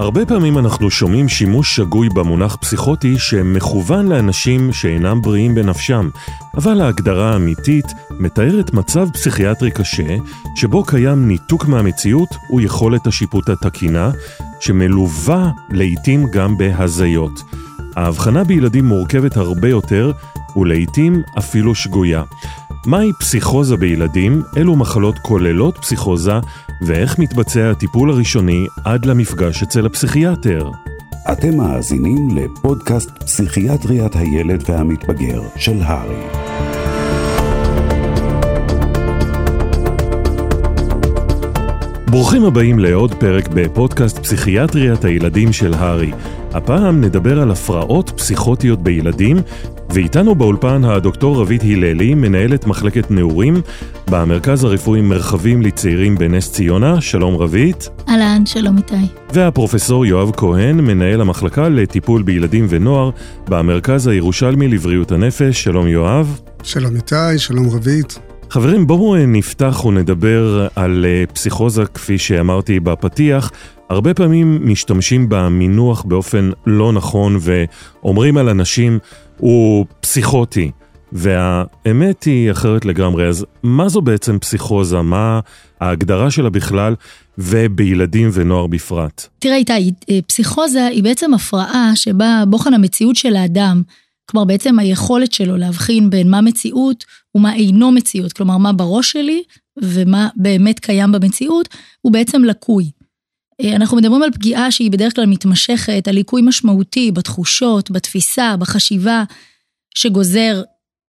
הרבה פעמים אנחנו שומעים שימוש שגוי במונח פסיכוטי שמכוון לאנשים שאינם בריאים בנפשם, אבל ההגדרה האמיתית מתארת מצב פסיכיאטרי קשה, שבו קיים ניתוק מהמציאות ויכולת השיפוט התקינה, שמלווה לעיתים גם בהזיות. ההבחנה בילדים מורכבת הרבה יותר, ולעיתים אפילו שגויה. מהי פסיכוזה בילדים, אילו מחלות כוללות פסיכוזה, ואיך מתבצע הטיפול הראשוני עד למפגש אצל הפסיכיאטר. אתם מאזינים לפודקאסט פסיכיאטריית הילד והמתבגר של הרי. ברוכים הבאים לעוד פרק בפודקאסט פסיכיאטריית הילדים של הרי. הפעם נדבר על הפרעות פסיכוטיות בילדים, ואיתנו באולפן הדוקטור רבית הללי, מנהלת מחלקת נעורים במרכז הרפואי מרחבים לצעירים בנס ציונה. שלום רבית. אהלן, שלום איתי. והפרופסור יואב כהן, מנהל המחלקה לטיפול בילדים ונוער במרכז הירושלמי לבריאות הנפש. שלום יואב. שלום איתי, שלום רבית. חברים, בואו נפתח ונדבר על אה, פסיכוזה, כפי שאמרתי בפתיח. הרבה פעמים משתמשים במינוח באופן לא נכון ואומרים על אנשים, הוא פסיכוטי. והאמת היא אחרת לגמרי, אז מה זו בעצם פסיכוזה? מה ההגדרה שלה בכלל, ובילדים ונוער בפרט? תראה איתי, אה, פסיכוזה היא בעצם הפרעה שבה בוחן המציאות של האדם, כלומר בעצם היכולת שלו להבחין בין מה מציאות ומה אינו מציאות, כלומר מה בראש שלי ומה באמת קיים במציאות, הוא בעצם לקוי. אה, אנחנו מדברים על פגיעה שהיא בדרך כלל מתמשכת, על ליקוי משמעותי בתחושות, בתפיסה, בחשיבה, שגוזר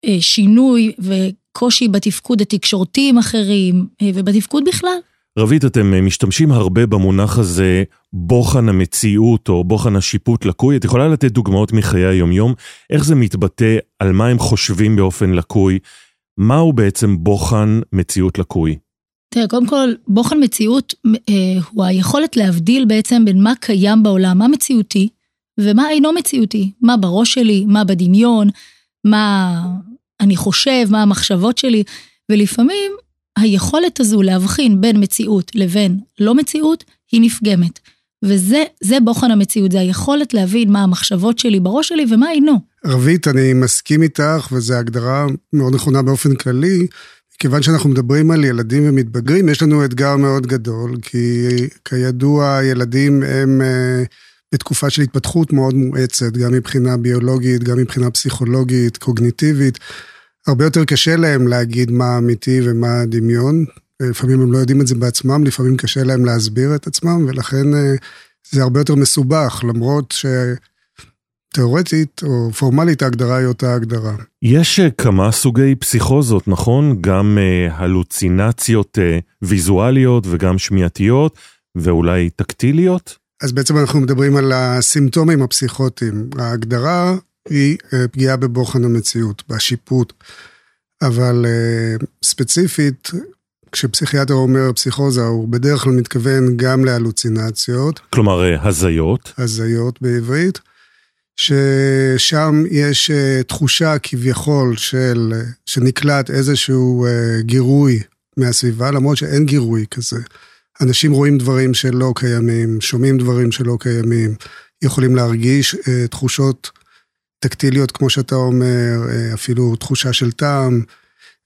אה, שינוי וקושי בתפקוד התקשורתי עם אחרים אה, ובתפקוד בכלל. רבית, אתם משתמשים הרבה במונח הזה בוחן המציאות או בוחן השיפוט לקוי. את יכולה לתת דוגמאות מחיי היומיום? איך זה מתבטא, על מה הם חושבים באופן לקוי? מהו בעצם בוחן מציאות לקוי? תראה, קודם כל, בוחן מציאות אה, הוא היכולת להבדיל בעצם בין מה קיים בעולם, מה מציאותי, ומה אינו מציאותי. מה בראש שלי, מה בדמיון, מה אני חושב, מה המחשבות שלי, ולפעמים היכולת הזו להבחין בין מציאות לבין לא מציאות, היא נפגמת. וזה בוחן המציאות, זה היכולת להבין מה המחשבות שלי בראש שלי ומה אינו. רבית, אני מסכים איתך, וזו הגדרה מאוד נכונה באופן כללי. כיוון שאנחנו מדברים על ילדים ומתבגרים, יש לנו אתגר מאוד גדול, כי כידוע, ילדים הם אה, בתקופה של התפתחות מאוד מואצת, גם מבחינה ביולוגית, גם מבחינה פסיכולוגית, קוגניטיבית. הרבה יותר קשה להם להגיד מה אמיתי ומה דמיון. לפעמים הם לא יודעים את זה בעצמם, לפעמים קשה להם להסביר את עצמם, ולכן אה, זה הרבה יותר מסובך, למרות ש... תיאורטית או פורמלית ההגדרה היא אותה הגדרה. יש אה, כמה סוגי פסיכוזות, נכון? גם אה, הלוצינציות אה, ויזואליות וגם שמיעתיות ואולי טקטיליות? אז בעצם אנחנו מדברים על הסימפטומים הפסיכוטיים. ההגדרה היא אה, פגיעה בבוחן המציאות, בשיפוט. אבל אה, ספציפית, כשפסיכיאטר אומר פסיכוזה, הוא בדרך כלל מתכוון גם להלוצינציות. כלומר, אה, הזיות. הזיות בעברית. ששם יש uh, תחושה כביכול של, uh, שנקלט איזשהו uh, גירוי מהסביבה, למרות שאין גירוי כזה. אנשים רואים דברים שלא קיימים, שומעים דברים שלא קיימים, יכולים להרגיש תחושות טקטיליות, כמו שאתה אומר, אפילו תחושה של טעם,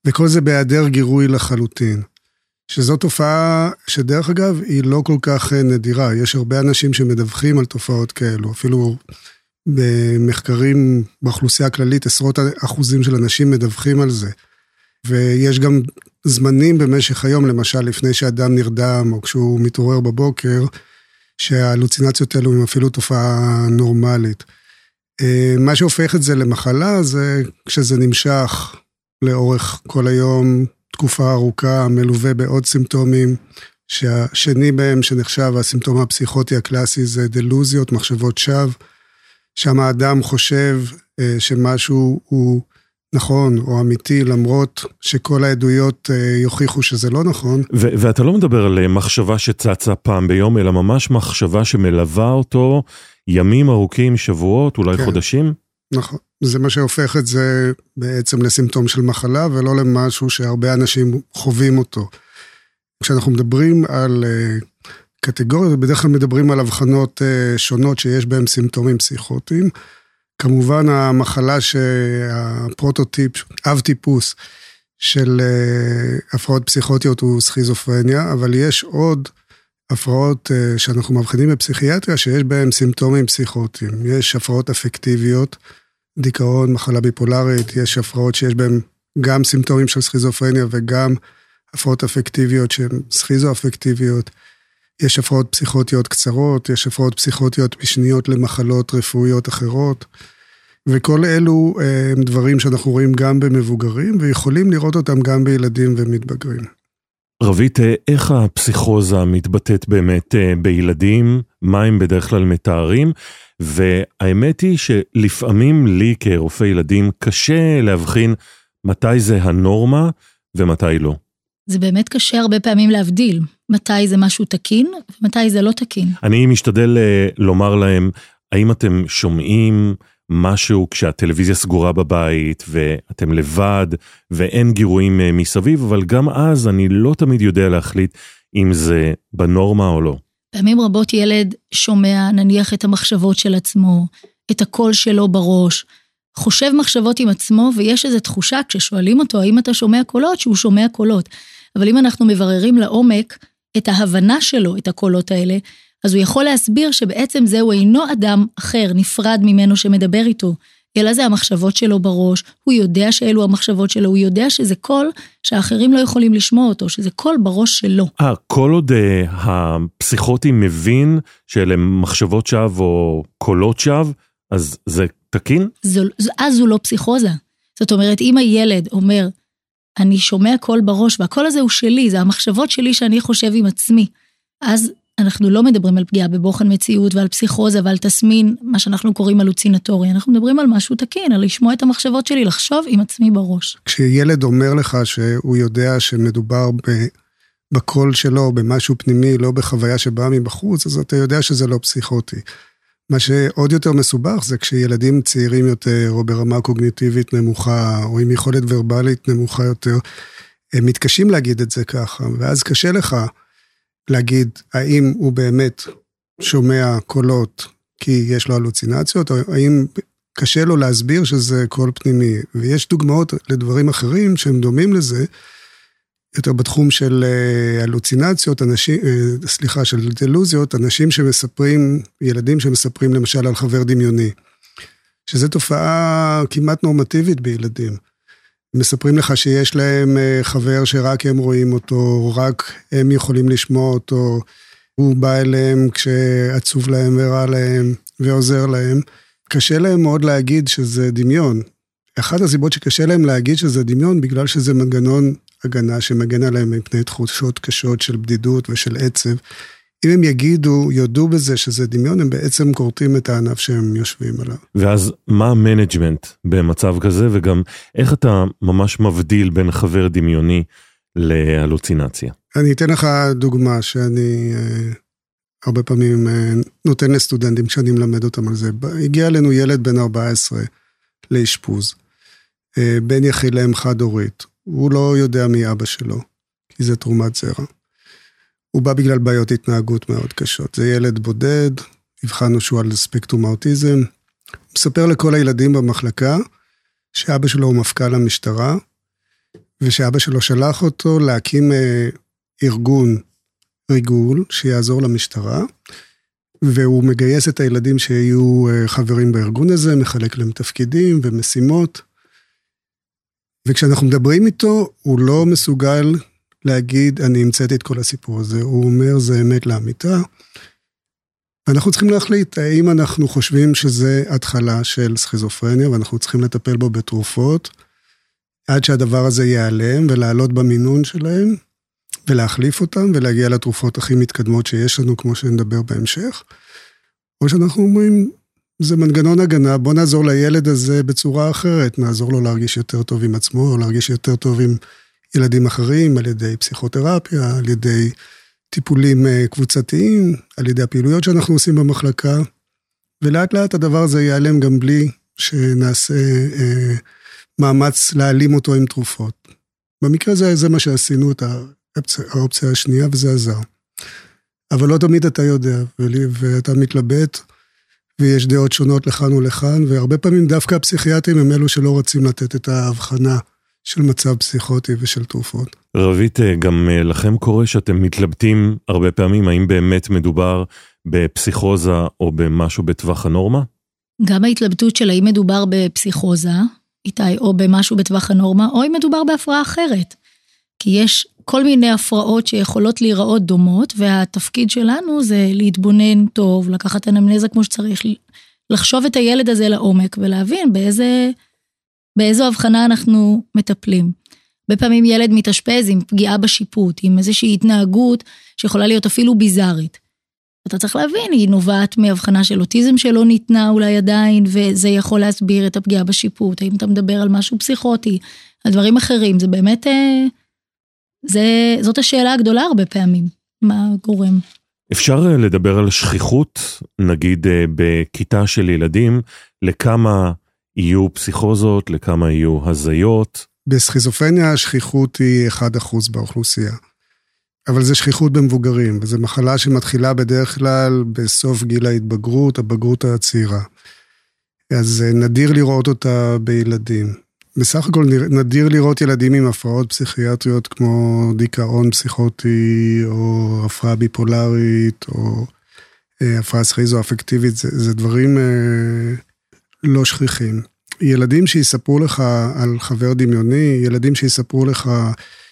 וכל זה בהיעדר גירוי לחלוטין. שזו תופעה שדרך אגב היא לא כל כך נדירה, יש הרבה אנשים שמדווחים על תופעות כאלו, אפילו במחקרים באוכלוסייה הכללית, עשרות אחוזים של אנשים מדווחים על זה. ויש גם זמנים במשך היום, למשל, לפני שאדם נרדם, או כשהוא מתעורר בבוקר, שההלוצינציות האלו הם אפילו תופעה נורמלית. אה, מה שהופך את זה למחלה זה כשזה נמשך לאורך כל היום, תקופה ארוכה, מלווה בעוד סימפטומים, שהשני בהם שנחשב הסימפטום הפסיכוטי הקלאסי זה דלוזיות, מחשבות שווא. שם האדם חושב אה, שמשהו הוא נכון או אמיתי, למרות שכל העדויות אה, יוכיחו שזה לא נכון. ו- ואתה לא מדבר על אה, מחשבה שצצה פעם ביום, אלא ממש מחשבה שמלווה אותו ימים ארוכים, שבועות, אולי כן, חודשים? נכון. זה מה שהופך את זה בעצם לסימפטום של מחלה, ולא למשהו שהרבה אנשים חווים אותו. כשאנחנו מדברים על קטגוריות, ובדרך כלל מדברים על הבחנות אה, שונות שיש בהן סימפטומים פסיכוטיים. כמובן המחלה שהפרוטוטיפ, אב טיפוס של אה, הפרעות פסיכוטיות הוא סכיזופרניה, אבל יש עוד הפרעות אה, שאנחנו מבחינים בפסיכיאטריה שיש בהן סימפטומים פסיכוטיים. יש הפרעות אפקטיביות, דיכאון, מחלה ביפולרית, יש הפרעות שיש בהן גם סימפטומים של סכיזופרניה וגם הפרעות אפקטיביות שהן סכיזו-אפקטיביות. יש הפרעות פסיכוטיות קצרות, יש הפרעות פסיכוטיות משניות למחלות רפואיות אחרות, וכל אלו אה, הם דברים שאנחנו רואים גם במבוגרים, ויכולים לראות אותם גם בילדים ומתבגרים. רבית, אה, איך הפסיכוזה מתבטאת באמת אה, בילדים? מה הם בדרך כלל מתארים? והאמת היא שלפעמים לי כרופא ילדים קשה להבחין מתי זה הנורמה ומתי לא. זה באמת קשה הרבה פעמים להבדיל מתי זה משהו תקין ומתי זה לא תקין. אני משתדל אה, לומר להם, האם אתם שומעים משהו כשהטלוויזיה סגורה בבית ואתם לבד ואין גירויים אה, מסביב, אבל גם אז אני לא תמיד יודע להחליט אם זה בנורמה או לא. פעמים רבות ילד שומע נניח את המחשבות של עצמו, את הקול שלו בראש, חושב מחשבות עם עצמו ויש איזו תחושה כששואלים אותו האם אתה שומע קולות, שהוא שומע קולות. אבל אם אנחנו מבררים לעומק את ההבנה שלו, את הקולות האלה, אז הוא יכול להסביר שבעצם זהו אינו אדם אחר, נפרד ממנו שמדבר איתו, אלא זה המחשבות שלו בראש, הוא יודע שאלו המחשבות שלו, הוא יודע שזה קול שאחרים לא יכולים לשמוע אותו, שזה קול בראש שלו. אה, כל עוד אה, הפסיכוטי מבין שאלה מחשבות שווא או קולות שווא, אז זה תקין? זו, אז הוא לא פסיכוזה. זאת אומרת, אם הילד אומר, אני שומע קול בראש, והקול הזה הוא שלי, זה המחשבות שלי שאני חושב עם עצמי. אז אנחנו לא מדברים על פגיעה בבוחן מציאות ועל פסיכוזה ועל תסמין, מה שאנחנו קוראים הלוצינטורי, אנחנו מדברים על משהו תקין, על לשמוע את המחשבות שלי, לחשוב עם עצמי בראש. כשילד אומר לך שהוא יודע שמדובר ב... בקול שלו, במשהו פנימי, לא בחוויה שבאה מבחוץ, אז אתה יודע שזה לא פסיכוטי. מה שעוד יותר מסובך זה כשילדים צעירים יותר, או ברמה קוגניטיבית נמוכה, או עם יכולת ורבלית נמוכה יותר, הם מתקשים להגיד את זה ככה, ואז קשה לך להגיד האם הוא באמת שומע קולות כי יש לו הלוצינציות, או האם קשה לו להסביר שזה קול פנימי. ויש דוגמאות לדברים אחרים שהם דומים לזה, יותר בתחום של אה, הלוצינציות, אנשים, אה, סליחה, של דלוזיות, אנשים שמספרים, ילדים שמספרים למשל על חבר דמיוני, שזו תופעה כמעט נורמטיבית בילדים. מספרים לך שיש להם אה, חבר שרק הם רואים אותו, רק הם יכולים לשמוע אותו, הוא בא אליהם כשעצוב להם ורע להם ועוזר להם. קשה להם מאוד להגיד שזה דמיון. אחת הסיבות שקשה להם להגיד שזה דמיון, בגלל שזה מנגנון הגנה שמגן עליהם מפני תחושות קשות של בדידות ושל עצב. אם הם יגידו, יודו בזה שזה דמיון, הם בעצם כורתים את הענף שהם יושבים עליו. ואז מה ה management במצב כזה, וגם איך אתה ממש מבדיל בין חבר דמיוני להלוצינציה? אני אתן לך דוגמה שאני אה, הרבה פעמים אה, נותן לסטודנטים כשאני מלמד אותם על זה. הגיע אלינו ילד בן 14 לאשפוז, אה, בן יחיד לאם חד-הורית. הוא לא יודע מי אבא שלו, כי זה תרומת זרע. הוא בא בגלל בעיות התנהגות מאוד קשות. זה ילד בודד, הבחנו שהוא על ספקטרום האוטיזם. מספר לכל הילדים במחלקה שאבא שלו הוא מפכ"ל המשטרה, ושאבא שלו שלח אותו להקים אה, ארגון ריגול שיעזור למשטרה, והוא מגייס את הילדים שיהיו אה, חברים בארגון הזה, מחלק להם תפקידים ומשימות. וכשאנחנו מדברים איתו, הוא לא מסוגל להגיד, אני המצאתי את כל הסיפור הזה. הוא אומר, זה אמת לאמיתה. ואנחנו צריכים להחליט האם אנחנו חושבים שזה התחלה של סכיזופרניה ואנחנו צריכים לטפל בו בתרופות עד שהדבר הזה ייעלם ולעלות במינון שלהם ולהחליף אותם ולהגיע לתרופות הכי מתקדמות שיש לנו, כמו שנדבר בהמשך. או שאנחנו אומרים, זה מנגנון הגנה, בוא נעזור לילד הזה בצורה אחרת, נעזור לו להרגיש יותר טוב עם עצמו, או להרגיש יותר טוב עם ילדים אחרים, על ידי פסיכותרפיה, על ידי טיפולים אה, קבוצתיים, על ידי הפעילויות שאנחנו עושים במחלקה, ולאט לאט הדבר הזה ייעלם גם בלי שנעשה אה, מאמץ להעלים אותו עם תרופות. במקרה הזה זה מה שעשינו, את האופציה, האופציה השנייה, וזה עזר. אבל לא תמיד אתה יודע, ואתה מתלבט, ויש דעות שונות לכאן ולכאן, והרבה פעמים דווקא הפסיכיאטרים הם אלו שלא רוצים לתת את ההבחנה של מצב פסיכוטי ושל תרופות. רבית, אה, גם אה, לכם קורה שאתם מתלבטים הרבה פעמים האם באמת מדובר בפסיכוזה או במשהו בטווח הנורמה? גם ההתלבטות של האם מדובר בפסיכוזה, איתי, או במשהו בטווח הנורמה, או אם מדובר בהפרעה אחרת. כי יש כל מיני הפרעות שיכולות להיראות דומות, והתפקיד שלנו זה להתבונן טוב, לקחת אנמנזה כמו שצריך, לחשוב את הילד הזה לעומק ולהבין באיזה, באיזו הבחנה אנחנו מטפלים. הרבה פעמים ילד מתאשפז עם פגיעה בשיפוט, עם איזושהי התנהגות שיכולה להיות אפילו ביזארית. אתה צריך להבין, היא נובעת מהבחנה של אוטיזם שלא ניתנה אולי עדיין, וזה יכול להסביר את הפגיעה בשיפוט. האם אתה מדבר על משהו פסיכוטי, על דברים אחרים, זה באמת, אה, זה, זאת השאלה הגדולה הרבה פעמים, מה גורם. אפשר אה, לדבר על שכיחות, נגיד אה, בכיתה של ילדים, לכמה יהיו פסיכוזות, לכמה יהיו הזיות? בסכיזופרניה השכיחות היא 1% באוכלוסייה. אבל זה שכיחות במבוגרים, וזו מחלה שמתחילה בדרך כלל בסוף גיל ההתבגרות, הבגרות הצעירה. אז אה, נדיר לראות אותה בילדים. בסך הכל נדיר לראות ילדים עם הפרעות פסיכיאטריות כמו דיכאון פסיכוטי, או הפרעה ביפולרית, או אה, הפרעה סכיזו-אפקטיבית, זה, זה דברים אה, לא שכיחים. ילדים שיספרו לך על חבר דמיוני, ילדים שיספרו לך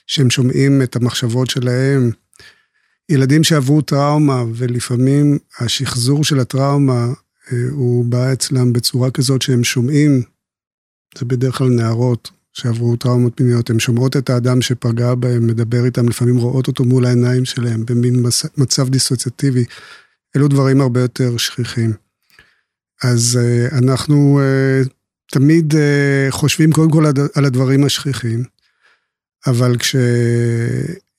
שהם שומעים את המחשבות שלהם. ילדים שעברו טראומה, ולפעמים השחזור של הטראומה אה, הוא בא אצלם בצורה כזאת שהם שומעים, זה בדרך כלל נערות שעברו טראומות מיניות, הן שומעות את האדם שפגע בהם, מדבר איתם, לפעמים רואות אותו מול העיניים שלהם, במין מצב דיסוציאטיבי. אלו דברים הרבה יותר שכיחים. אז אה, אנחנו אה, תמיד חושבים קודם כל על הדברים השכיחים. אבל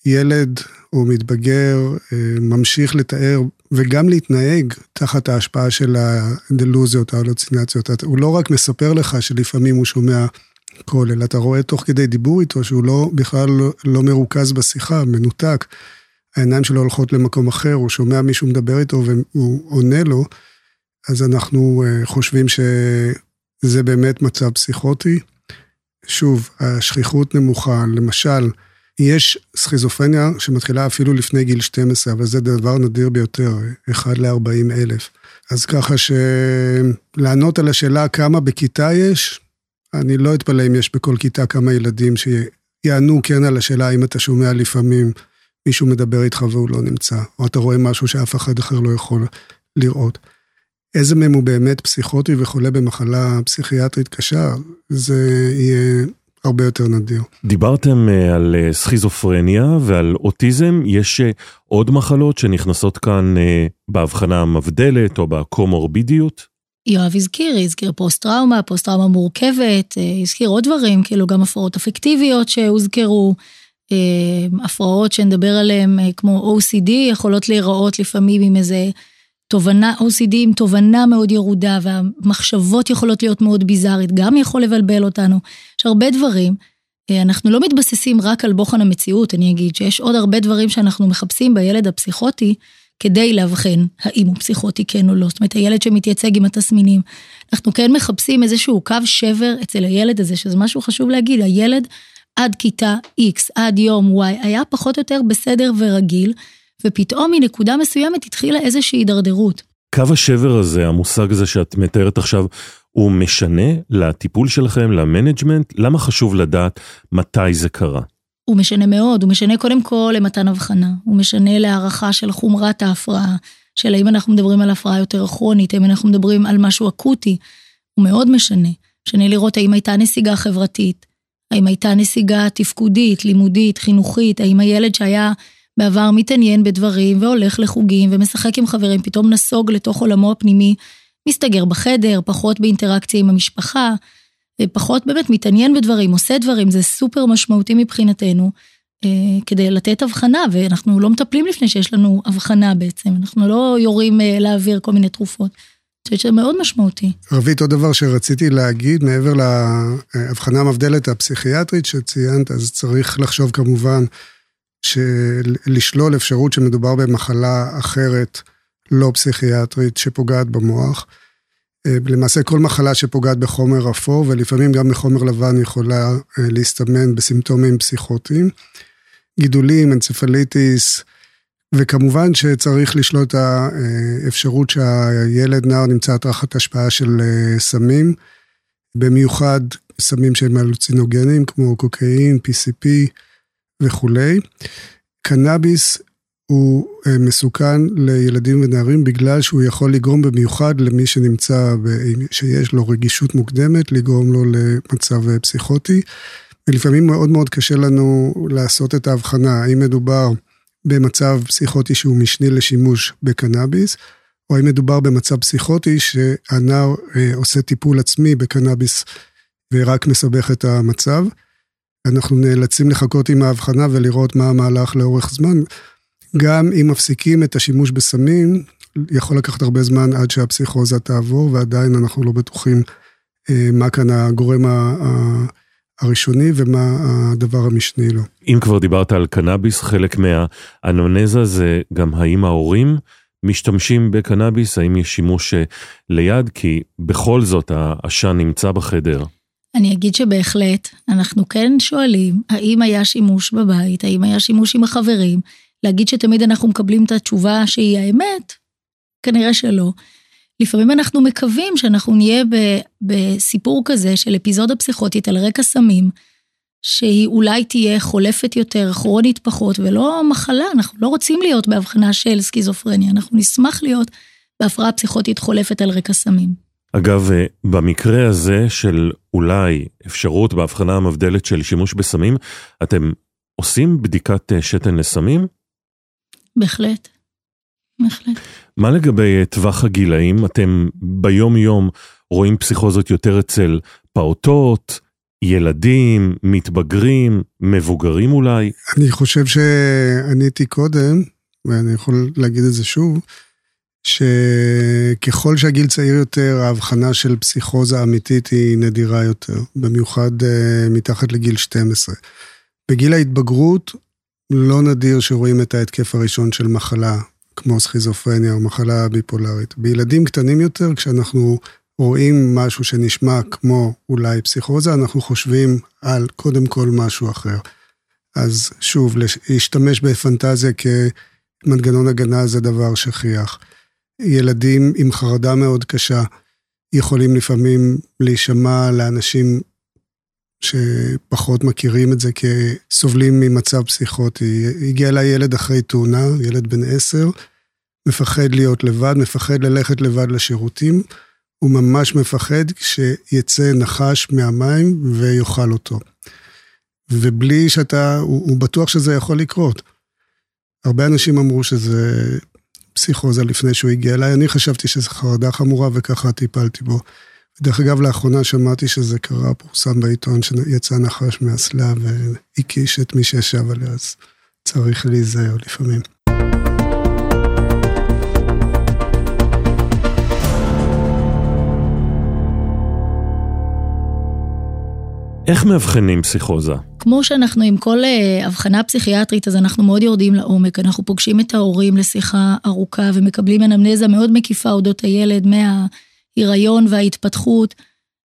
כשילד או מתבגר אה, ממשיך לתאר וגם להתנהג תחת ההשפעה של הדלוזיות, ההלוצינציות, הוא לא רק מספר לך שלפעמים הוא שומע קול, אלא אתה רואה תוך כדי דיבור איתו שהוא לא, בכלל לא, לא מרוכז בשיחה, מנותק. העיניים שלו הולכות למקום אחר, הוא שומע מישהו מדבר איתו והוא עונה לו, אז אנחנו אה, חושבים שזה באמת מצב פסיכוטי. שוב, השכיחות נמוכה, למשל, יש סכיזופרניה שמתחילה אפילו לפני גיל 12, אבל זה דבר נדיר ביותר, 1 ל-40 אלף. אז ככה שלענות על השאלה כמה בכיתה יש, אני לא אתפלא אם יש בכל כיתה כמה ילדים שיענו כן על השאלה האם אתה שומע לפעמים מישהו מדבר איתך והוא לא נמצא, או אתה רואה משהו שאף אחד אחר לא יכול לראות. איזה מהם הוא באמת פסיכוטי וחולה במחלה פסיכיאטרית קשה, זה יהיה הרבה יותר נדיר. דיברתם אה, על אה, סכיזופרניה ועל אוטיזם, יש אה, עוד מחלות שנכנסות כאן בהבחנה המבדלת או בקומורבידיות? יואב הזכיר, הזכיר פוסט-טראומה, פוסט-טראומה מורכבת, הזכיר עוד דברים, כאילו גם הפרעות אפקטיביות שהוזכרו, הפרעות שנדבר עליהן כמו OCD, יכולות להיראות לפעמים עם איזה תובנה, OCD עם תובנה מאוד ירודה, והמחשבות יכולות להיות מאוד ביזארית, גם יכול לבלבל אותנו. יש הרבה דברים. אה, אנחנו לא מתבססים רק על בוחן המציאות, אני אגיד שיש עוד הרבה דברים שאנחנו מחפשים בילד הפסיכוטי, כדי לאבחן האם הוא פסיכוטי כן או לא. זאת אומרת, הילד שמתייצג עם התסמינים. אנחנו כן מחפשים איזשהו קו שבר אצל הילד הזה, שזה משהו חשוב להגיד, הילד עד כיתה X, עד יום Y, היה פחות או יותר בסדר ורגיל. ופתאום מנקודה מסוימת התחילה איזושהי הידרדרות. קו השבר הזה, המושג הזה שאת מתארת עכשיו, הוא משנה לטיפול שלכם, ל management? למה חשוב לדעת מתי זה קרה? הוא משנה מאוד, הוא משנה קודם כל למתן אבחנה, הוא משנה להערכה של חומרת ההפרעה, של האם אנחנו מדברים על הפרעה יותר כרונית, האם אנחנו מדברים על משהו אקוטי, הוא מאוד משנה. משנה לראות האם הייתה נסיגה חברתית, האם הייתה נסיגה תפקודית, לימודית, חינוכית, האם הילד שהיה בעבר מתעניין בדברים והולך לחוגים ומשחק עם חברים, פתאום נסוג לתוך עולמו הפנימי, מסתגר בחדר, פחות באינטראקציה עם המשפחה, פחות באמת מתעניין בדברים, עושה דברים, זה סופר משמעותי מבחינתנו, אה, כדי לתת הבחנה, ואנחנו לא מטפלים לפני שיש לנו הבחנה בעצם, אנחנו לא יורים אה, להעביר כל מיני תרופות. אני חושבת שזה מאוד משמעותי. רבית, עוד דבר שרציתי להגיד, מעבר להבחנה המבדלת הפסיכיאטרית שציינת, אז צריך לחשוב כמובן לשלול אפשרות שמדובר במחלה אחרת, לא פסיכיאטרית, שפוגעת במוח. אה, למעשה כל מחלה שפוגעת בחומר אפור, ולפעמים גם בחומר לבן יכולה אה, להסתמן בסימפטומים פסיכוטיים. גידולים, אנצפליטיס, וכמובן שצריך לשלול את האפשרות שהילד נער נמצא תחת השפעה של אה, סמים, במיוחד סמים שהם הלוצינוגנים כמו קוקאין, PCP וכולי. קנאביס הוא אה, מסוכן לילדים ונערים בגלל שהוא יכול לגרום במיוחד למי שנמצא, שיש לו רגישות מוקדמת, לגרום לו למצב אה, פסיכוטי. ולפעמים מאוד מאוד קשה לנו לעשות את ההבחנה, האם מדובר במצב פסיכוטי שהוא משני לשימוש בקנאביס, או האם מדובר במצב פסיכוטי שהנער אה, עושה טיפול עצמי בקנאביס ורק מסבך את המצב. אנחנו נאלצים לחכות עם ההבחנה ולראות מה המהלך לאורך זמן. גם אם מפסיקים את השימוש בסמים, יכול לקחת הרבה זמן עד שהפסיכוזה תעבור, ועדיין אנחנו לא בטוחים אה, מה כאן הגורם הראשוני ומה הדבר המשני לו. אם כבר דיברת על קנאביס, חלק מהאנונזה זה גם האם ההורים משתמשים בקנאביס, האם יש שימוש אה, ליד, כי בכל זאת העשן נמצא בחדר. אני אגיד שבהחלט, אנחנו כן שואלים, האם היה שימוש בבית, האם היה שימוש עם החברים, להגיד שתמיד אנחנו מקבלים את התשובה שהיא האמת, כנראה שלא. לפעמים אנחנו מקווים שאנחנו נהיה בסיפור כזה של אפיזודה פסיכוטית על רקע סמים, שהיא אולי תהיה חולפת יותר, כרונית פחות, ולא מחלה, אנחנו לא רוצים להיות בהבחנה של סכיזופרניה, אנחנו נשמח להיות בהפרעה פסיכוטית חולפת על רקע סמים. אגב, אה, במקרה הזה של אולי אפשרות בהבחנה המבדלת של שימוש בסמים, אתם עושים בדיקת אה, שתן לסמים? בהחלט. בהחלט. מה לגבי אה, טווח הגילאים? אתם ביום יום רואים פסיכוזות יותר אצל פעוטות, ילדים, מתבגרים, מבוגרים אולי? אני חושב שעניתי קודם, ואני יכול להגיד את זה שוב, שככל שהגיל צעיר יותר, ההבחנה של פסיכוזה אמיתית היא נדירה יותר, במיוחד uh, מתחת לגיל 12. בגיל ההתבגרות, לא נדיר שרואים את ההתקף הראשון של מחלה, כמו סכיזופרניה או מחלה ביפולרית. בילדים קטנים יותר, כשאנחנו רואים משהו שנשמע כמו אולי פסיכוזה, אנחנו חושבים על קודם כל משהו אחר. אז שוב, להשתמש בפנטזיה כמנגנון הגנה זה דבר שכיח. ילדים עם חרדה מאוד קשה יכולים לפעמים להישמע לאנשים שפחות מכירים את זה כסובלים ממצב פסיכוטי. הגיע אליי ילד אחרי תאונה, ילד בן עשר, מפחד להיות לבד, מפחד ללכת לבד לשירותים. הוא ממש מפחד כשיצא נחש מהמים ויאכל אותו. ובלי שאתה, הוא, הוא בטוח שזה יכול לקרות. הרבה אנשים אמרו שזה פסיכוזה לפני שהוא הגיע אליי, אני חשבתי שזו חרדה חמורה וככה טיפלתי בו. דרך אגב, לאחרונה שמעתי שזה קרה, פורסם בעיתון שיצא נחש מאסלה והקיש את מי שישב עליה, אז צריך להיזהר לפעמים. איך מאבחנים פסיכוזה? כמו שאנחנו עם כל uh, הבחנה פסיכיאטרית, אז אנחנו מאוד יורדים לעומק. אנחנו פוגשים את ההורים לשיחה ארוכה ומקבלים אנמנזה מאוד מקיפה אודות הילד מההיריון וההתפתחות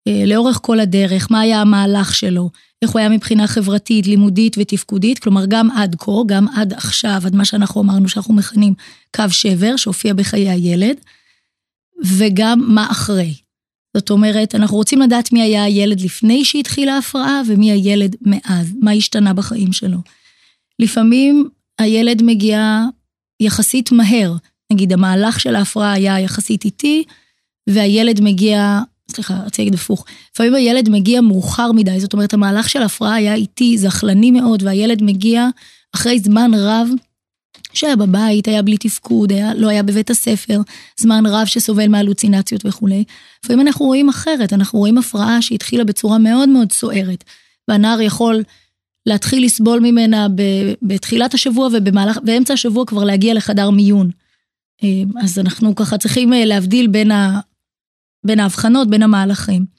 uh, לאורך כל הדרך, מה היה המהלך שלו, איך הוא היה מבחינה חברתית, לימודית ותפקודית, כלומר גם עד כה, גם עד עכשיו, עד מה שאנחנו אמרנו שאנחנו מכנים קו שבר שהופיע בחיי הילד, וגם מה אחרי. זאת אומרת, אנחנו רוצים לדעת מי היה הילד לפני שהתחילה ההפרעה ומי הילד מאז, מה השתנה בחיים שלו. לפעמים הילד מגיע יחסית מהר, נגיד המהלך של ההפרעה היה יחסית איטי, והילד מגיע, סליחה, רציתי להגיד הפוך, לפעמים הילד מגיע מאוחר מדי, זאת אומרת המהלך של ההפרעה היה איטי, זחלני מאוד, והילד מגיע אחרי זמן רב שהיה בבית, היה בלי תפקוד, היה, לא היה בבית הספר, זמן רב שסובל מהלוצינציות וכולי. לפעמים אנחנו רואים אחרת, אנחנו רואים הפרעה שהתחילה בצורה מאוד מאוד סוערת, והנער יכול להתחיל לסבול ממנה ב, בתחילת השבוע ובמהלך, באמצע השבוע כבר להגיע לחדר מיון. אה, אז אנחנו ככה צריכים אה, להבדיל בין, ה, בין ההבחנות, בין המהלכים.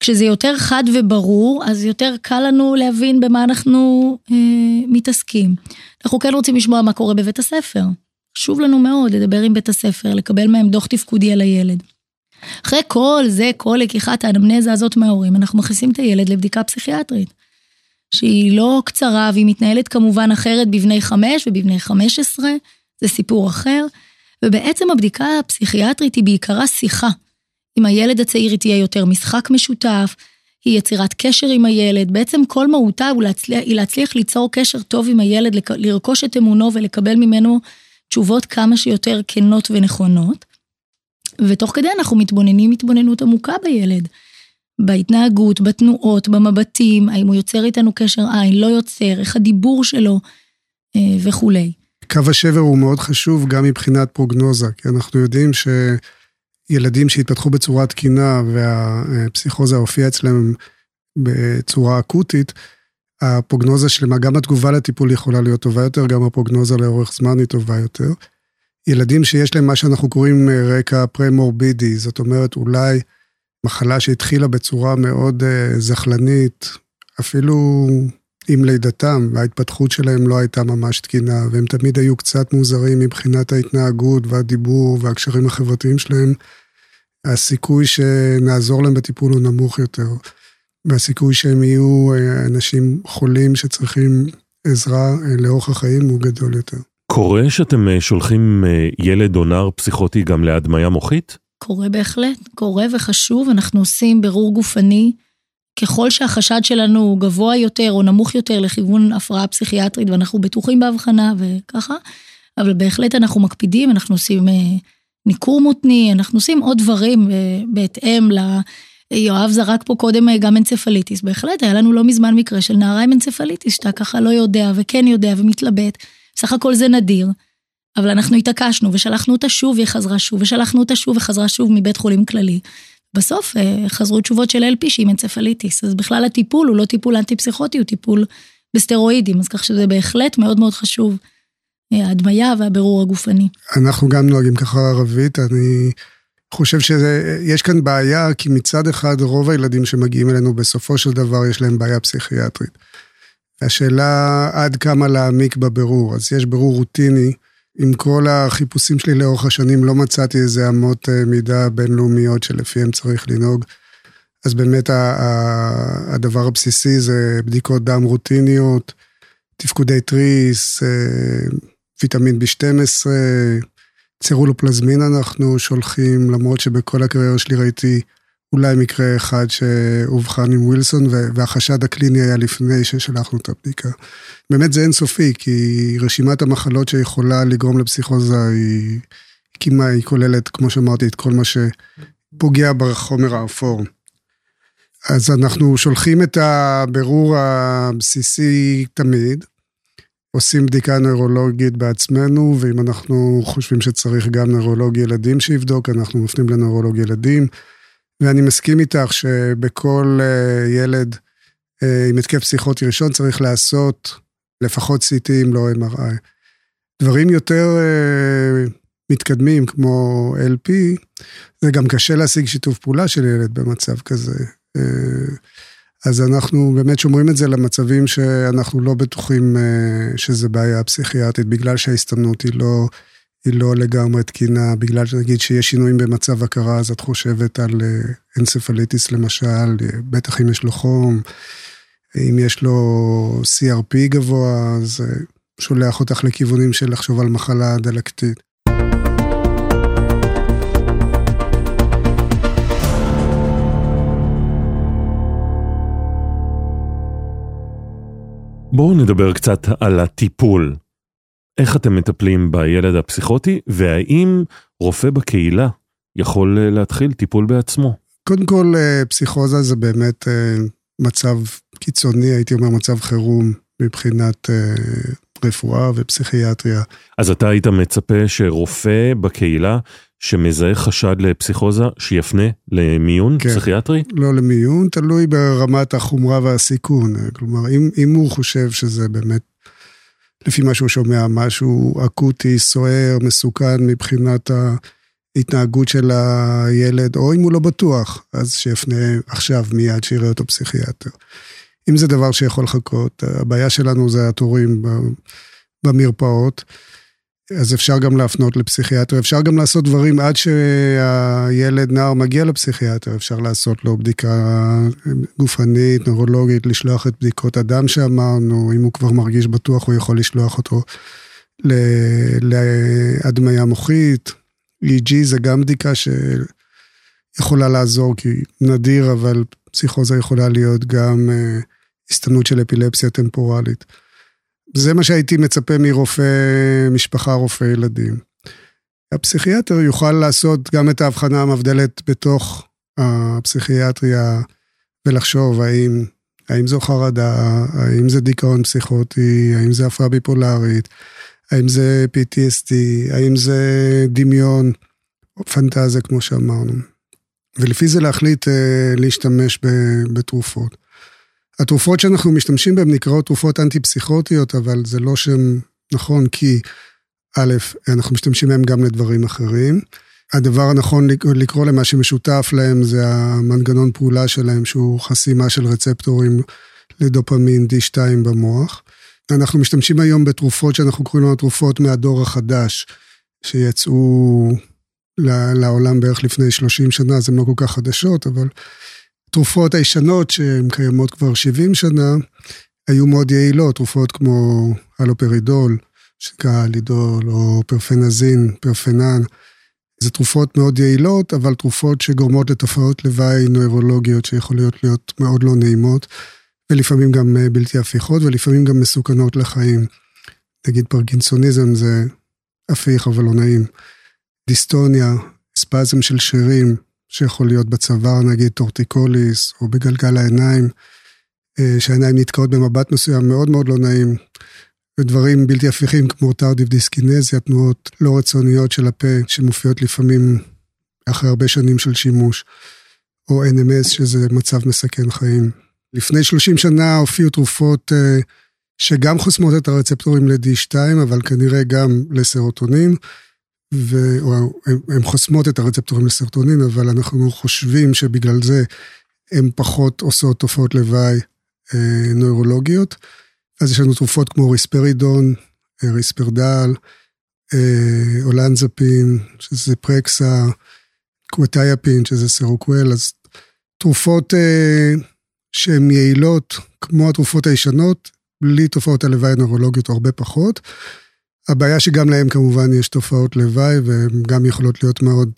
כשזה יותר חד וברור, אז יותר קל לנו להבין במה אנחנו אה, מתעסקים. אנחנו כן רוצים לשמוע מה קורה בבית הספר. חשוב לנו מאוד לדבר עם בית הספר, לקבל מהם דוח תפקודי על הילד. אחרי כל זה, כל לקיחת האנמנזה הזאת מההורים, אנחנו מכניסים את הילד לבדיקה פסיכיאטרית. שהיא לא קצרה והיא מתנהלת כמובן אחרת בבני חמש ובבני חמש עשרה, זה סיפור אחר. ובעצם הבדיקה הפסיכיאטרית היא בעיקרה שיחה. עם הילד הצעיר היא תהיה יותר משחק משותף, היא יצירת קשר עם הילד, בעצם כל מהותה הוא להצליח, היא להצליח ליצור קשר טוב עם הילד, לרכוש את אמונו ולקבל ממנו תשובות כמה שיותר כנות ונכונות. ותוך כדי אנחנו מתבוננים התבוננות עמוקה בילד. בהתנהגות, בתנועות, במבטים, האם הוא יוצר איתנו קשר עין, לא יוצר, איך הדיבור שלו אה, וכולי. קו השבר הוא מאוד חשוב גם מבחינת פרוגנוזה, כי אנחנו יודעים שילדים שהתפתחו בצורה תקינה והפסיכוזה הופיעה אצלם בצורה אקוטית, הפרוגנוזה שלמה, גם התגובה לטיפול יכולה להיות טובה יותר, גם הפרוגנוזה לאורך זמן היא טובה יותר. ילדים שיש להם מה שאנחנו קוראים אה, רקע פרה-מורבידי, זאת אומרת אולי מחלה שהתחילה בצורה מאוד uh, זחלנית, אפילו עם לידתם, וההתפתחות שלהם לא הייתה ממש תקינה, והם תמיד היו קצת מוזרים מבחינת ההתנהגות והדיבור והקשרים החברתיים שלהם, הסיכוי שנעזור להם בטיפול הוא נמוך יותר, והסיכוי שהם יהיו uh, אנשים חולים שצריכים עזרה uh, לאורך החיים הוא גדול יותר. קורה שאתם שולחים ילד או נער פסיכוטי גם להדמיה מוחית? קורה בהחלט, קורה וחשוב, אנחנו עושים בירור גופני. ככל שהחשד שלנו הוא גבוה יותר או נמוך יותר לכיוון הפרעה פסיכיאטרית ואנחנו בטוחים בהבחנה וככה, אבל בהחלט אנחנו מקפידים, אנחנו עושים אה, ניכור מותני, אנחנו עושים עוד דברים אה, בהתאם ל... יואב זרק פה קודם אה, גם אנצפליטיס, בהחלט היה לנו לא מזמן מקרה של נערה עם אנצפליטיס, שאתה ככה לא יודע וכן יודע ומתלבט, סך הכל זה נדיר. אבל אנחנו התעקשנו ושלחנו אותה שוב והיא חזרה שוב ושלחנו אותה שוב וחזרה שוב מבית חולים כללי. בסוף אה, חזרו תשובות של LP שהיא אנצפליטיס, אז בכלל הטיפול הוא לא טיפול אנטי-פסיכוטי, הוא טיפול בסטרואידים, אז כך שזה בהחלט מאוד מאוד חשוב, אה, ההדמיה והבירור הגופני. אנחנו גם נוהגים ככה ערבית, אני חושב שיש כאן בעיה, כי מצד אחד רוב הילדים שמגיעים אלינו בסופו של דבר יש להם בעיה פסיכיאטרית. השאלה עד כמה להעמיק בבירור, אז יש בירור רוטיני. עם כל החיפושים שלי לאורך השנים לא מצאתי איזה אמות אה, מידה בינלאומיות שלפיהם צריך לנהוג. אז באמת הדבר הבסיסי זה בדיקות דם רוטיניות, תפקודי תריס, אה, ויטמין B12, צירולופלזמין אנחנו שולחים, למרות שבכל הקריירה שלי ראיתי אולי מקרה אחד שאובחן עם ווילסון, והחשד הקליני היה לפני ששלחנו את הבדיקה. באמת זה אינסופי, כי רשימת המחלות שיכולה לגרום לפסיכוזה היא כמעט, היא כוללת, כמו שאמרתי, את כל מה שפוגע בחומר האפור. אז אנחנו שולחים את הבירור הבסיסי תמיד, עושים בדיקה נוירולוגית בעצמנו, ואם אנחנו חושבים שצריך גם נוירולוג ילדים שיבדוק, אנחנו מפנים לנוירולוג ילדים. ואני מסכים איתך שבכל אה, ילד אה, עם התקף פסיכוטי ראשון צריך לעשות לפחות CT אם לא MRI. דברים יותר אה, מתקדמים כמו LP, זה גם קשה להשיג שיתוף פעולה של ילד במצב כזה. אז אנחנו באמת שומרים את זה למצבים שאנחנו לא בטוחים שזה בעיה פסיכיאטרית, בגלל שההסתמנות היא לא היא לא לגמרי תקינה, בגלל שנגיד שיש שינויים במצב הכרה, אז את חושבת על אנצפליטיס למשל, בטח אם יש לו חום, אם יש לו CRP גבוה, אז אה, שולח אותך לכיוונים של לחשוב על מחלה דלקתית. בואו נדבר קצת על הטיפול. איך אתם מטפלים בילד הפסיכוטי, והאם רופא בקהילה יכול אה, להתחיל טיפול בעצמו? קודם כל, אה, פסיכוזה זה באמת אה, מצב קיצוני, הייתי אומר מצב חירום מבחינת רפואה ופסיכיאטריה. אז אתה היית מצפה שרופא בקהילה שמזהה חשד לפסיכוזה, שיפנה למיון כן. פסיכיאטרי? לא למיון, תלוי ברמת החומרה והסיכון. כלומר, אם, אם הוא חושב שזה באמת לפי מה שהוא שומע, משהו אקוטי, סוער, מסוכן מבחינת ההתנהגות של הילד, או אם הוא לא בטוח, אז שיפנה עכשיו מיד שיראה אותו פסיכיאטר. אם זה דבר שיכול לחכות, הבעיה שלנו זה התורים במרפאות, אז אפשר גם להפנות לפסיכיאטר, אפשר גם לעשות דברים עד שהילד, נער, מגיע לפסיכיאטר, אפשר לעשות לו בדיקה גופנית, נורולוגית, לשלוח את בדיקות הדם שאמרנו, אם הוא כבר מרגיש בטוח, הוא יכול לשלוח אותו להדמיה מוחית. EG זה גם בדיקה שיכולה לעזור, כי נדיר, אבל פסיכוזה יכולה להיות גם uh, הסתנות של אפילפסיה טמפורלית. זה מה שהייתי מצפה מרופא משפחה, רופא ילדים. הפסיכיאטר יוכל לעשות גם את ההבחנה המבדלת בתוך הפסיכיאטריה ולחשוב האם, האם זו חרדה, האם זה דיכאון פסיכוטי, האם זה הפרעה ביפולרית, האם זה PTSD, האם זה דמיון, או פנטזיה כמו שאמרנו. ולפי זה להחליט אה, להשתמש בתרופות. התרופות שאנחנו משתמשים בהן נקראות תרופות אנטי-פסיכוטיות, אבל זה לא שם נכון, כי א', אנחנו משתמשים בהן גם לדברים אחרים. הדבר הנכון לקרוא למה שמשותף להם זה המנגנון פעולה שלהם, שהוא חסימה של רצפטורים לדופמין D2 במוח. אנחנו משתמשים היום בתרופות שאנחנו קוראים להן תרופות מהדור החדש, שיצאו לעולם בערך לפני 30 שנה, אז הן לא כל כך חדשות, אבל התרופות הישנות, שהן קיימות כבר 70 שנה, היו מאוד יעילות, תרופות כמו הלופרידול, שנקרא הלידול, או פרפנזין, פרפנן. זה תרופות מאוד יעילות, אבל תרופות שגורמות לתופעות לוואי נוירולוגיות שיכולות להיות מאוד לא נעימות, ולפעמים גם אה, בלתי הפיכות, ולפעמים גם מסוכנות לחיים. נגיד פרקינסוניזם זה הפיך אבל לא נעים. דיסטוניה, ספזם של שרירים, שיכול להיות בצוואר, נגיד טורטיקוליס, או בגלגל העיניים, אה, שהעיניים נתקעות במבט מסוים מאוד מאוד לא נעים, ודברים בלתי הפיכים כמו טרדיב דיסקינזיה, תנועות לא רצוניות של הפה, שמופיעות לפעמים אחרי הרבה שנים של שימוש, או NMS, שזה מצב מסכן חיים. לפני 30 שנה הופיעו תרופות אה, שגם חוסמות את הרצפטורים ל-D2, אבל כנראה גם לסרוטונין. והן חוסמות את הרצפטורים לסרטונין, אבל אנחנו חושבים שבגלל זה הן פחות עושות תופעות לוואי אה, נוירולוגיות. אז יש לנו תרופות כמו ריספרידון, אה, ריספרדל, אה, אולנזפין, שזה זיפרקסה, קווטיאפין, שזה סרוקוול, אז תרופות אה, שהן יעילות, כמו התרופות הישנות, בלי תופעות הלוואי הנוירולוגיות, הרבה פחות. הבעיה שגם להם כמובן יש תופעות לוואי, והן גם יכולות להיות מאוד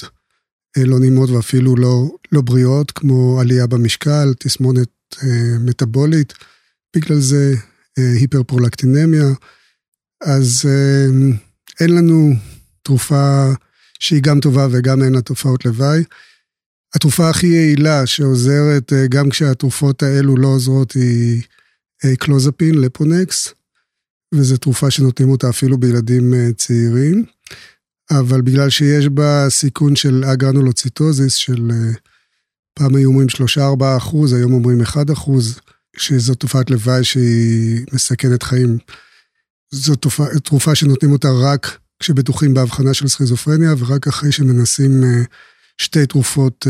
אה, לא נעימות ואפילו לא, לא בריאות, כמו עלייה במשקל, תסמונת אה, מטבולית, בגלל זה אה, היפרפרולקטינמיה. אז אה, אין לנו תרופה שהיא גם טובה וגם אין לה תופעות לוואי. התרופה הכי יעילה שעוזרת אה, גם כשהתרופות האלו לא עוזרות היא אה, קלוזפין, לפונקס. וזו תרופה שנותנים אותה אפילו בילדים אה, צעירים, אבל בגלל שיש בה סיכון של אגרנולוציטוזיס של אה, פעם היו אומרים 3-4 אחוז, היום אומרים 1 אחוז, שזו תופעת לוואי שהיא מסכנת חיים. זו תרופה, תרופה שנותנים אותה רק כשבטוחים בהבחנה של סכיזופרניה, ורק אחרי שמנסים אה, שתי תרופות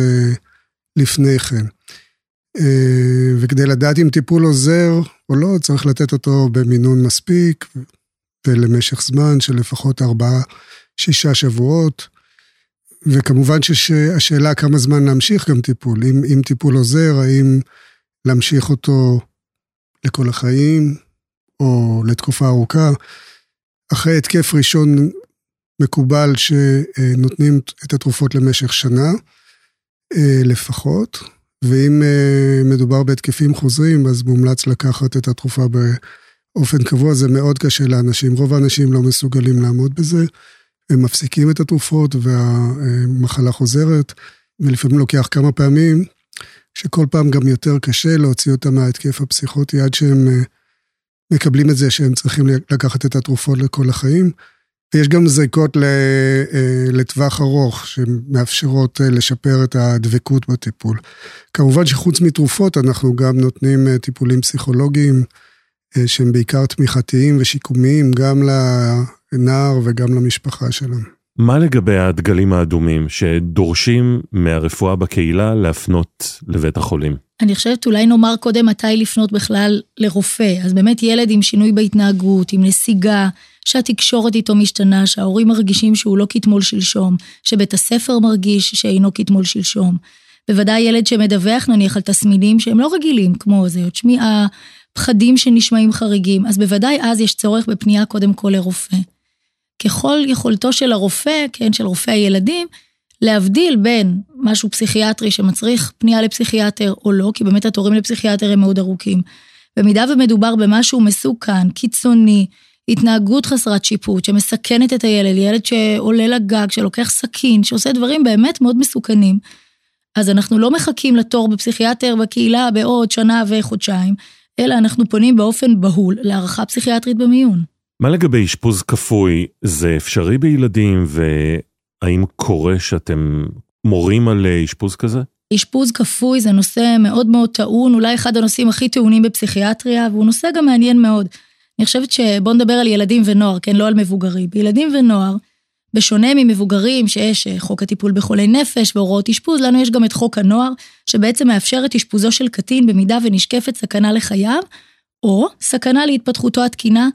לפני כן. וכדי לדעת אם טיפול עוזר או לא, צריך לתת אותו במינון מספיק ולמשך זמן של לפחות ארבעה, שישה שבועות. וכמובן שהשאלה כמה זמן להמשיך גם טיפול. אם, אם טיפול עוזר, האם להמשיך אותו לכל החיים או לתקופה ארוכה. אחרי התקף ראשון מקובל שנותנים את התרופות למשך שנה אה, לפחות. ואם uh, מדובר בהתקפים חוזרים, אז מומלץ לקחת את התרופה באופן קבוע, זה מאוד קשה לאנשים. רוב האנשים לא מסוגלים לעמוד בזה, הם מפסיקים את התרופות והמחלה חוזרת, ולפעמים לוקח כמה פעמים, שכל פעם גם יותר קשה להוציא אותם מההתקף הפסיכוטי עד שהם uh, מקבלים את זה שהם צריכים לקחת את התרופות לכל החיים. ויש גם זריקות אה, לטווח ארוך שמאפשרות אה, לשפר את הדבקות בטיפול. כמובן שחוץ מתרופות אנחנו גם נותנים אה, טיפולים פסיכולוגיים שהם בעיקר תמיכתיים ושיקומיים גם לנער וגם למשפחה שלהם. מה לגבי הדגלים האדומים שדורשים מהרפואה בקהילה להפנות לבית החולים? אני חושבת אולי נאמר קודם מתי לפנות בכלל לרופא. אז באמת ילד עם שינוי בהתנהגות, עם נסיגה, שהתקשורת איתו משתנה, שההורים מרגישים שהוא לא כתמול שלשום, שבית הספר מרגיש שאינו כתמול שלשום. בוודאי ילד שמדווח נניח על תסמינים שהם לא רגילים, כמו זהות שמיעה, פחדים שנשמעים חריגים, אז בוודאי אז יש צורך בפנייה קודם כל לרופא. ככל יכולתו של הרופא, כן, של רופא הילדים, להבדיל בין משהו פסיכיאטרי שמצריך פנייה לפסיכיאטר או לא, כי באמת התורים לפסיכיאטר הם מאוד ארוכים. במידה ומדובר במשהו מסוכן, קיצוני, התנהגות חסרת שיפוט, שמסכנת את הילד, ילד שעולה לגג, שלוקח סכין, שעושה דברים באמת מאוד מסוכנים, אז אנחנו לא מחכים לתור בפסיכיאטר בקהילה בעוד שנה וחודשיים, אלא אנחנו פונים באופן בהול להערכה פסיכיאטרית במיון. מה לגבי אשפוז כפוי? זה אפשרי בילדים, והאם קורה שאתם מורים על אשפוז כזה? אשפוז כפוי זה נושא מאוד מאוד טעון, אולי אחד הנושאים הכי טעונים בפסיכיאטריה, והוא נושא גם מעניין מאוד. אני חושבת שבואו נדבר על ילדים ונוער, כן, לא על מבוגרים. בילדים ונוער, בשונה ממבוגרים, שיש אה, חוק הטיפול בחולי נפש והוראות אשפוז, לנו יש גם את חוק הנוער, שבעצם מאפשר את אשפוזו של קטין במידה ונשקפת סכנה לחייו, או סכנה להתפתחותו התקינה,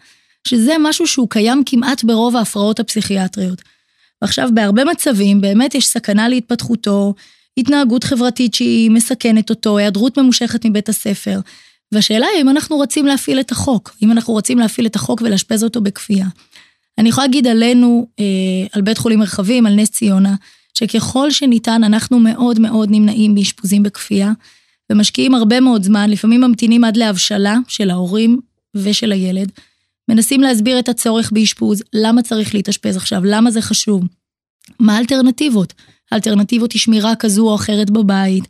שזה משהו שהוא קיים כמעט ברוב ההפרעות הפסיכיאטריות. ועכשיו, בהרבה מצבים באמת יש סכנה להתפתחותו, התנהגות חברתית שהיא מסכנת אותו, היעדרות ממושכת מבית הספר. והשאלה היא אם אנחנו רוצים להפעיל את החוק, אם אנחנו רוצים להפעיל את החוק ולאשפז אותו בכפייה. אני יכולה להגיד עלינו, אה, על בית חולים מרחבים, על נס ציונה, שככל שניתן אנחנו מאוד מאוד נמנעים באשפוזים בכפייה, ומשקיעים הרבה מאוד זמן, לפעמים ממתינים עד להבשלה של ההורים ושל הילד, מנסים להסביר את הצורך באשפוז, למה צריך להתאשפז עכשיו, למה זה חשוב, מה האלטרנטיבות. האלטרנטיבות היא שמירה כזו או אחרת בבית,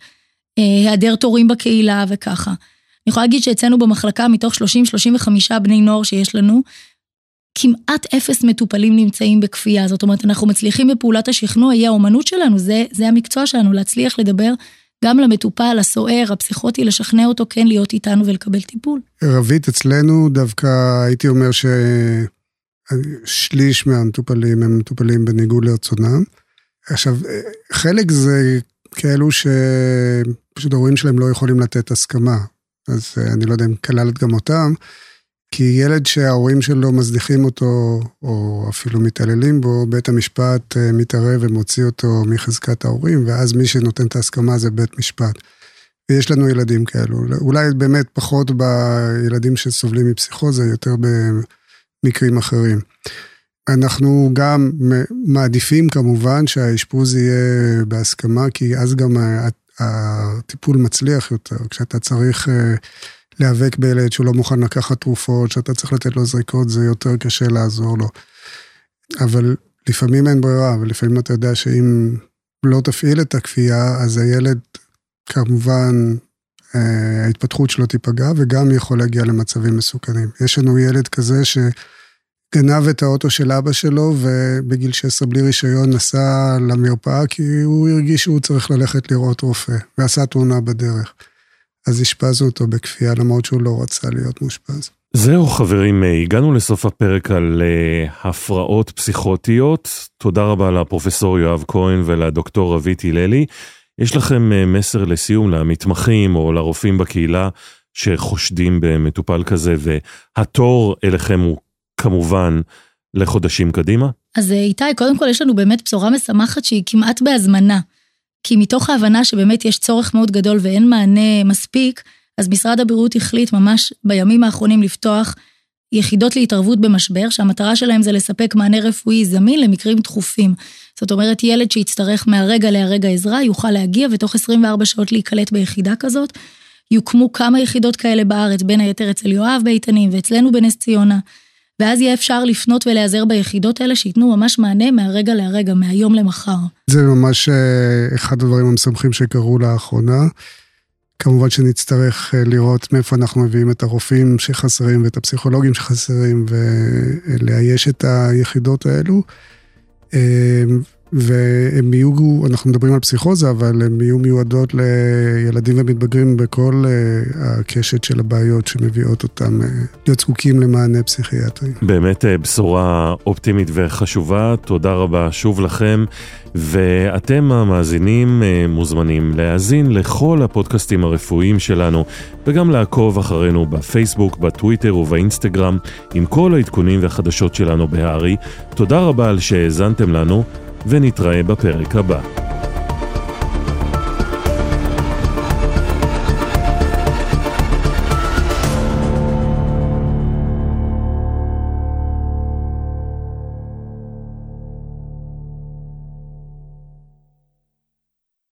אה, היעדר תורים בקהילה וככה. אני יכולה להגיד שאצלנו במחלקה, מתוך 30-35 בני נוער שיש לנו, כמעט אפס מטופלים נמצאים בכפייה. זאת אומרת, אנחנו מצליחים בפעולת השכנוע, היא האומנות שלנו, זה, זה המקצוע שלנו, להצליח לדבר גם למטופל, הסוער, הפסיכוטי, לשכנע אותו כן להיות איתנו ולקבל טיפול. רבית, אצלנו דווקא הייתי אומר ששליש מהמטופלים הם מטופלים בניגוד לרצונם. עכשיו, חלק זה כאלו שפשוט ההורים שלהם לא יכולים לתת הסכמה, אז אני לא יודע אם כללת גם אותם. כי ילד שההורים שלו מזניחים אותו, או אפילו מתעללים בו, בית המשפט אה, מתערב ומוציא אותו מחזקת ההורים, ואז מי שנותן את ההסכמה זה בית משפט. ויש לנו ילדים כאלו, אולי באמת פחות בילדים שסובלים מפסיכוזה, יותר במקרים אחרים. אנחנו גם מעדיפים כמובן שהאשפוז יהיה בהסכמה, כי אז גם הטיפול מצליח יותר. כשאתה צריך אה, להיאבק בילד שהוא לא מוכן לקחת תרופות, שאתה צריך לתת לו זריקות, זה יותר קשה לעזור לו. אבל לפעמים אין ברירה, ולפעמים אתה יודע שאם לא תפעיל את הכפייה, אז הילד, כמובן, אה, ההתפתחות שלו תיפגע, וגם יכול להגיע למצבים מסוכנים. יש לנו ילד כזה שגנב את האוטו של אבא שלו, ובגיל 16 בלי רישיון נסע למרפאה, כי הוא הרגיש שהוא צריך ללכת לראות רופא, ועשה תאונה בדרך. אז אשפזנו אותו בכפייה למרות שהוא לא רצה להיות מאושפז. זהו חברים, הגענו לסוף הפרק על uh, הפרעות פסיכוטיות. תודה רבה לפרופסור יואב כהן ולדוקטור רבית הללי. יש לכם uh, מסר לסיום למתמחים או לרופאים בקהילה שחושדים במטופל כזה, והתור אליכם הוא כמובן לחודשים קדימה? אז אה, איתי, קודם כל יש לנו באמת בשורה משמחת שהיא כמעט בהזמנה. כי מתוך ההבנה שבאמת יש צורך מאוד גדול ואין מענה מספיק, אז משרד הבריאות החליט ממש בימים האחרונים לפתוח יחידות להתערבות במשבר, שהמטרה שלהם זה לספק מענה רפואי זמין למקרים דחופים. זאת אומרת, ילד שיצטרך מהרגע להרגע עזרה, יוכל להגיע ותוך 24 שעות להיקלט ביחידה כזאת. יוקמו כמה יחידות כאלה בארץ, בין היתר אצל יואב באיתנים ואצלנו בנס ציונה. ואז יהיה אפשר לפנות ולהיעזר ביחידות האלה שייתנו ממש מענה מהרגע להרגע, מהיום למחר. זה ממש אה, אחד הדברים המשמחים שקרו לאחרונה. כמובן שנצטרך אה, לראות מאיפה אנחנו מביאים את הרופאים שחסרים ואת הפסיכולוגים שחסרים ולאייש את היחידות האלו. והן יהיו, אנחנו מדברים על פסיכוזה, אבל הן יהיו מיועדות לילדים ומתבגרים בכל אה, הקשת של הבעיות שמביאות אותם אה, להיות זקוקים למענה פסיכיאטרי. באמת אה, בשורה אופטימית וחשובה, תודה רבה שוב לכם. ואתם המאזינים מוזמנים להאזין לכל הפודקאסטים הרפואיים שלנו וגם לעקוב אחרינו בפייסבוק, בטוויטר ובאינסטגרם עם כל העדכונים והחדשות שלנו בהארי. תודה רבה על שהאזנתם לנו ונתראה בפרק הבא.